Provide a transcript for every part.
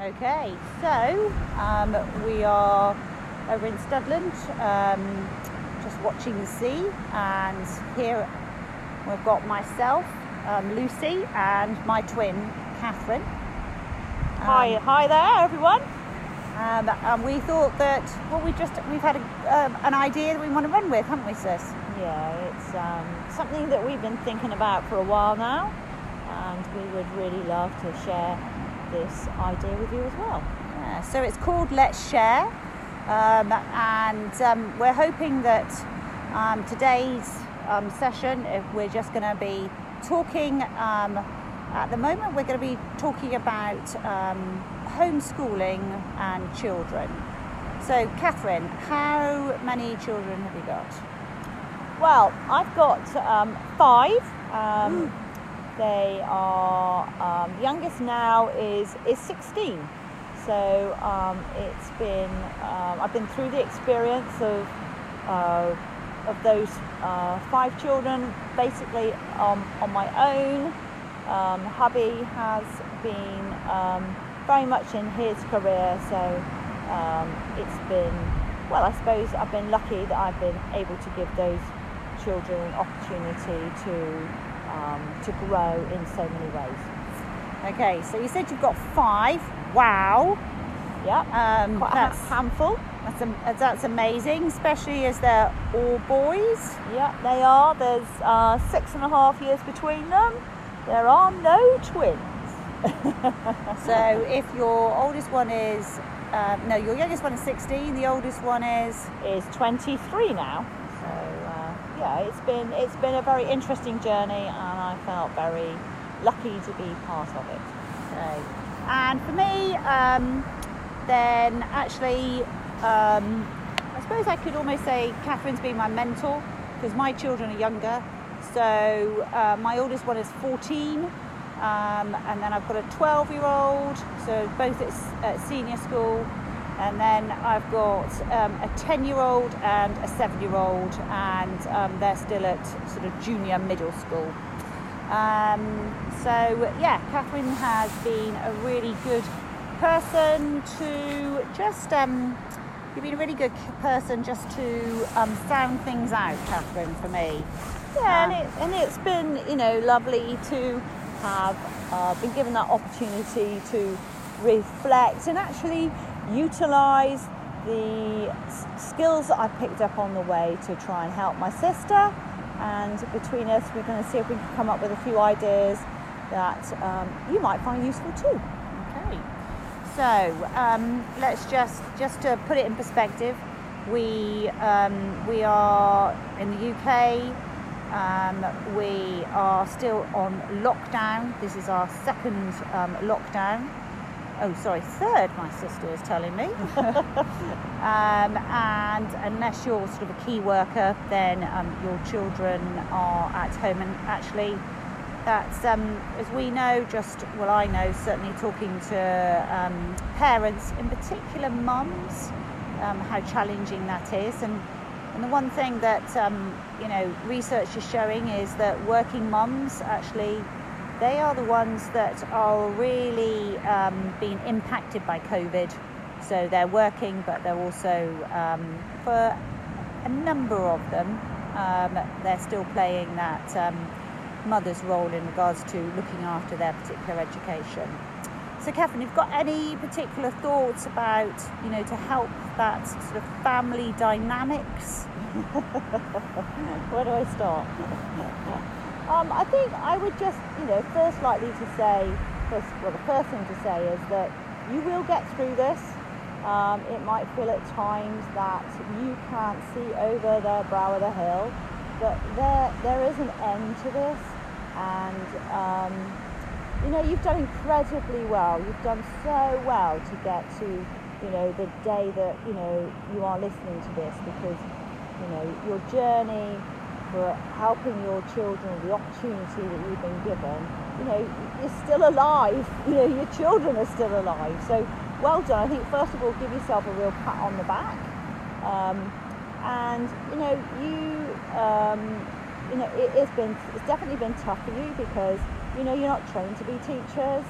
Okay, so um, we are over in Studland, um, just watching the sea, and here we've got myself, um, Lucy, and my twin, Catherine. Hi, hi there, everyone. Um, and we thought that, well, we just we've had a, um, an idea that we want to run with, haven't we, sis? Yeah, it's um, something that we've been thinking about for a while now, and we would really love to share this idea with you as well. Yeah, so it's called Let's Share, um, and um, we're hoping that um, today's um, session, if we're just going to be talking. Um, at the moment, we're going to be talking about um, homeschooling and children. So, Catherine, how many children have you got? Well, I've got um, five. They are um, the youngest now is is 16. So um, it's been um, I've been through the experience of uh, of those uh, five children basically um, on my own. Um, hubby has been um, very much in his career, so um, it's been well. I suppose I've been lucky that I've been able to give those children an opportunity to um, to grow in so many ways. Okay, so you said you've got five. Wow. Yeah, Um, a that's, ha- handful. that's, am- that's amazing, especially as they're all boys. Yeah, they are. There's uh, six and a half years between them. There are no twins. So if your oldest one is, uh, no, your youngest one is 16, the oldest one is, is 23 now. So yeah, it's been it's been a very interesting journey, and I felt very lucky to be part of it. okay. And for me, um, then actually, um, I suppose I could almost say Catherine's been my mentor because my children are younger. So uh, my oldest one is 14, um, and then I've got a 12 year old, so both at, at senior school. And then I've got um, a 10 year old and a 7 year old, and um, they're still at sort of junior middle school. Um, so, yeah, Catherine has been a really good person to just, um, you've been a really good person just to um, sound things out, Catherine, for me. Yeah, Um, and, it, and it's been you know lovely to have uh, been given that opportunity to reflect and actually utilise the skills that I picked up on the way to try and help my sister. And between us, we're going to see if we can come up with a few ideas that um, you might find useful too. Okay. So um, let's just just to put it in perspective, we um, we are in the UK. Um, we are still on lockdown. This is our second um, lockdown. Oh, sorry, third. My sister is telling me. um, and unless you're sort of a key worker, then um, your children are at home. And actually, that's um, as we know just well i know certainly talking to um, parents in particular mums um, how challenging that is and and the one thing that um, you know research is showing is that working mums actually they are the ones that are really um, being impacted by covid so they're working but they're also um, for a number of them um, they're still playing that um, mother's role in regards to looking after their particular education. So, Catherine, you've got any particular thoughts about, you know, to help that sort of family dynamics? Where do I start? Um, I think I would just, you know, first likely to say, first, well, the first thing to say is that you will get through this. Um, it might feel at times that you can't see over the brow of the hill, but there there is an end to this, and um, you know you've done incredibly well. You've done so well to get to you know the day that you know you are listening to this because you know your journey for helping your children the opportunity that you've been given. You know you're still alive. You know your children are still alive. So well done. I think first of all give yourself a real pat on the back. Um, and you know you um, you know it, it's been it's definitely been tough for you because you know you're not trained to be teachers.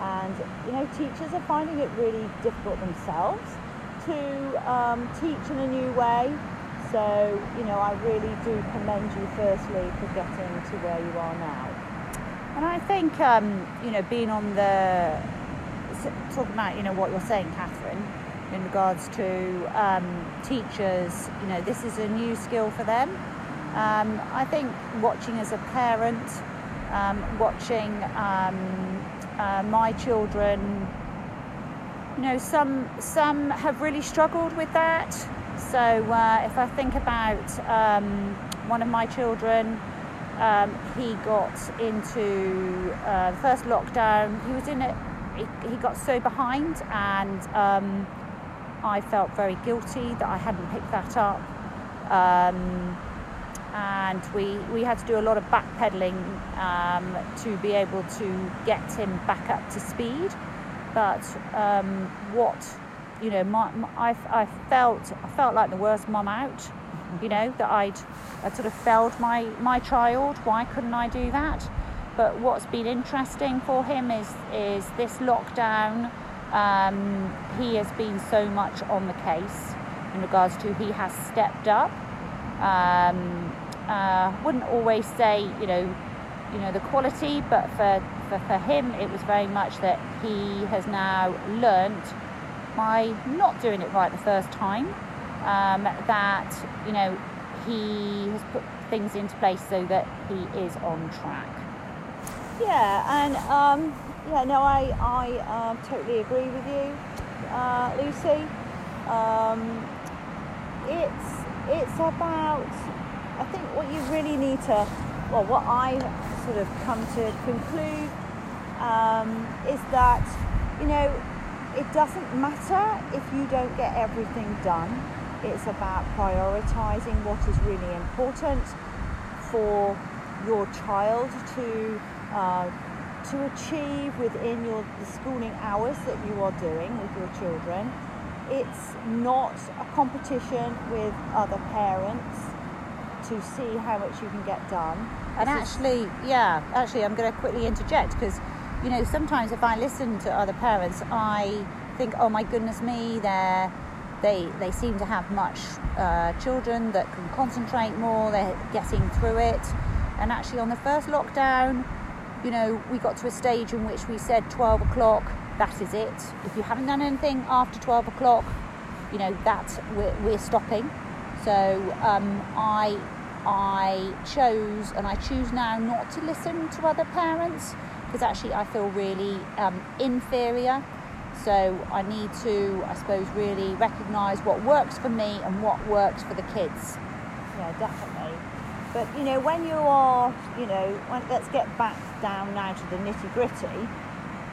And you know, teachers are finding it really difficult themselves to um, teach in a new way. So you know, I really do commend you firstly for getting to where you are now. And I think um, you know, being on the talking about you know what you're saying, Catherine, in regards to um, teachers. You know, this is a new skill for them. Um, I think watching as a parent, um, watching um, uh, my children, you know, some some have really struggled with that. So uh, if I think about um, one of my children, um, he got into uh, the first lockdown. He was in it. He, got so behind, and um, I felt very guilty that I hadn't picked that up. Um, and we, we had to do a lot of backpedaling um, to be able to get him back up to speed. But um, what, you know, my, my, I, I felt I felt like the worst mum out. You know that I'd, I'd sort of failed my my child. Why couldn't I do that? But what's been interesting for him is is this lockdown. Um, he has been so much on the case in regards to he has stepped up. Um, uh, wouldn't always say, you know, you know the quality, but for, for, for him, it was very much that he has now learnt by not doing it right the first time. Um, that you know he has put things into place so that he is on track. Yeah, and um, yeah, no, I I uh, totally agree with you, uh, Lucy. Um, it's it's about I think what you really need to, well, what I sort of come to conclude um, is that, you know, it doesn't matter if you don't get everything done. It's about prioritizing what is really important for your child to uh, to achieve within your the schooling hours that you are doing with your children. It's not a competition with other parents to see how much you can get done. And actually, yeah, actually, I'm going to quickly interject because, you know, sometimes if I listen to other parents, I think, oh my goodness me, they're they they seem to have much uh, children that can concentrate more. They're getting through it. And actually, on the first lockdown, you know, we got to a stage in which we said 12 o'clock. That is it. If you haven't done anything after 12 o'clock, you know that we're, we're stopping. So um, I I chose and I choose now not to listen to other parents because actually I feel really um, inferior. So I need to, I suppose, really recognise what works for me and what works for the kids. Yeah, definitely. But you know, when you are, you know, let's get back down now to the nitty gritty.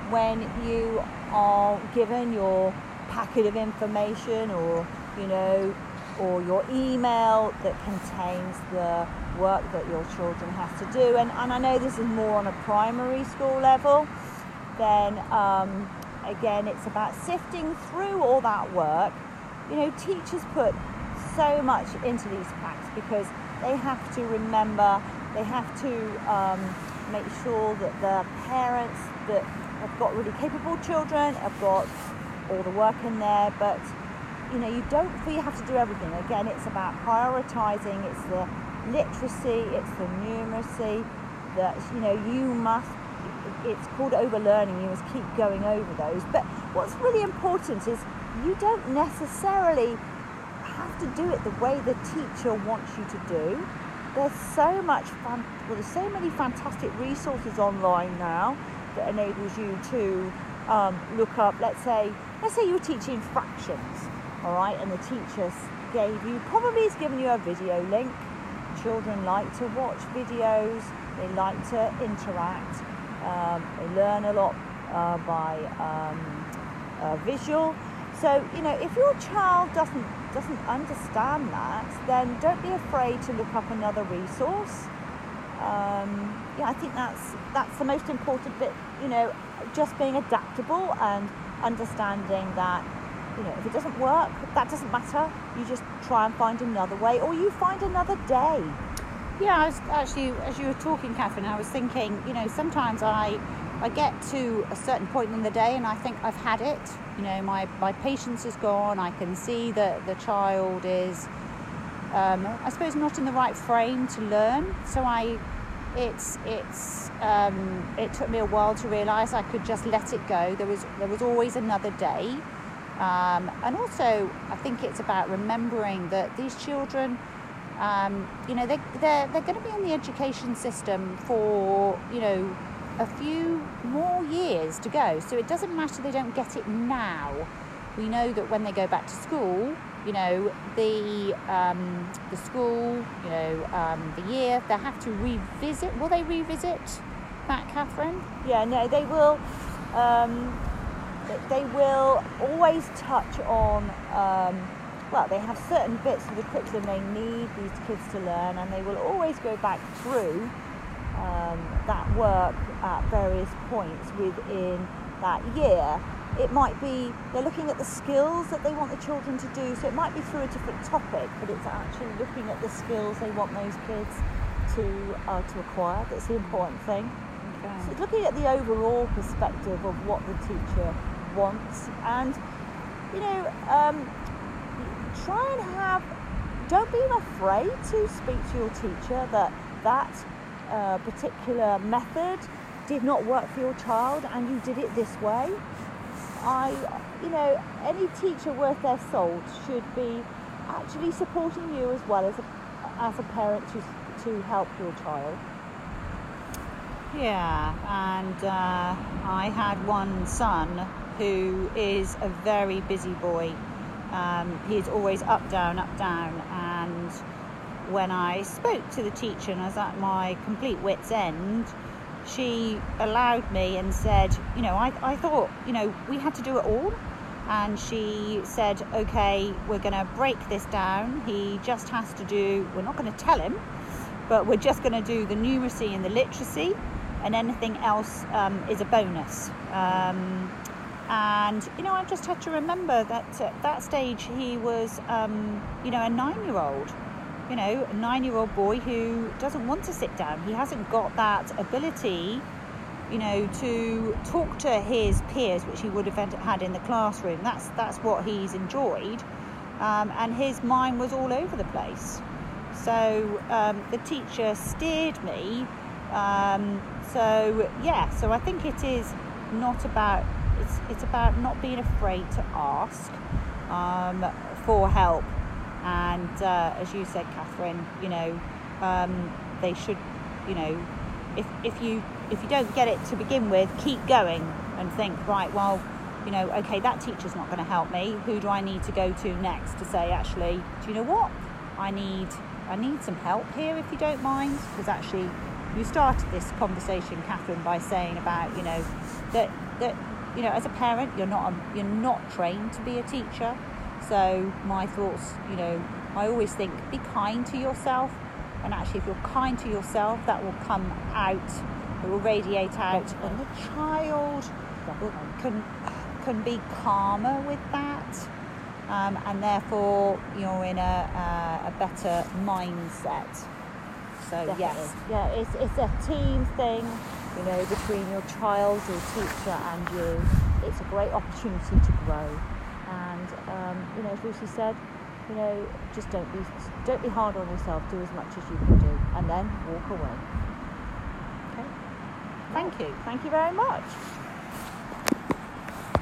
When you are given your packet of information or, you know, or your email that contains the work that your children have to do. And, and I know this is more on a primary school level, then um, again, it's about sifting through all that work. You know, teachers put so much into these packs because they have to remember, they have to um, make sure that the parents that have got really capable children have got all the work in there, but you know, you don't feel you have to do everything. Again, it's about prioritizing, it's the literacy, it's the numeracy that, you know, you must, it's called overlearning, you must keep going over those. But what's really important is you don't necessarily have to do it the way the teacher wants you to do. There's so much fun, well, there's so many fantastic resources online now that enables you to um, look up, let's say, let's say you're teaching fractions all right and the teachers gave you probably has given you a video link. Children like to watch videos. They like to interact. Um, they learn a lot uh, by um, uh, visual. So you know if your child doesn't doesn't understand that then don't be afraid to look up another resource. Um, yeah I think that's that's the most important bit you know just being adaptable and understanding that you know, if it doesn't work, that doesn't matter. You just try and find another way, or you find another day. Yeah, I was actually, as you were talking, Catherine, I was thinking, you know, sometimes I I get to a certain point in the day and I think I've had it. You know, my, my patience is gone. I can see that the child is, um, I suppose, not in the right frame to learn. So I, it's it's um, it took me a while to realise I could just let it go. There was there was always another day, um, and also I think it's about remembering that these children. Um, you know, they, they're, they're going to be in the education system for, you know, a few more years to go. So it doesn't matter they don't get it now. We know that when they go back to school, you know, the um, the school, you know, um, the year, they have to revisit. Will they revisit that, Catherine? Yeah, no, they will. Um, they will always touch on. Um, well, they have certain bits of the curriculum they need these kids to learn, and they will always go back through um, that work at various points within that year. It might be they're looking at the skills that they want the children to do, so it might be through a different topic, but it's actually looking at the skills they want those kids to uh, to acquire. That's the important thing. Okay. So it's looking at the overall perspective of what the teacher wants, and you know, um, try and have. Don't be afraid to speak to your teacher that that uh, particular method did not work for your child and you did it this way. I, you know, any teacher worth their salt should be actually supporting you as well as a, as a parent to, to help your child. Yeah, and uh, I had one son who is a very busy boy. Um, he's always up, down, up, down, and when I spoke to the teacher and I was at my complete wit's end, she allowed me and said, you know, I, I thought, you know, we had to do it all. And she said, okay, we're going to break this down. He just has to do, we're not going to tell him, but we're just going to do the numeracy and the literacy, and anything else um, is a bonus. Um, and, you know, I just had to remember that at that stage he was, um, you know, a nine year old you know, a nine year old boy who doesn't want to sit down. He hasn't got that ability, you know, to talk to his peers, which he would have had in the classroom. That's, that's what he's enjoyed. Um, and his mind was all over the place. So um, the teacher steered me. Um, so yeah, so I think it is not about it's it's about not being afraid to ask um, for help and uh, as you said, Catherine, you know, um, they should, you know, if, if you if you don't get it to begin with, keep going and think, right, well, you know, okay, that teacher's not going to help me. Who do I need to go to next to say, actually, do you know what? I need I need some help here, if you don't mind, because actually, you started this conversation, Catherine, by saying about, you know, that that you know, as a parent, you're not a, you're not trained to be a teacher so my thoughts, you know, I always think be kind to yourself. And actually, if you're kind to yourself, that will come out, it will radiate out, and the child will, can can be calmer with that, um, and therefore you're in a, uh, a better mindset. So Definitely. yes, yeah, it's it's a team thing, you know, between your child, your teacher, and you. It's a great opportunity to grow and um, you know, as Lucy said, you know, just don't be don't be hard on yourself. Do as much as you can do, and then walk away. Okay. Thank you. Thank you very much.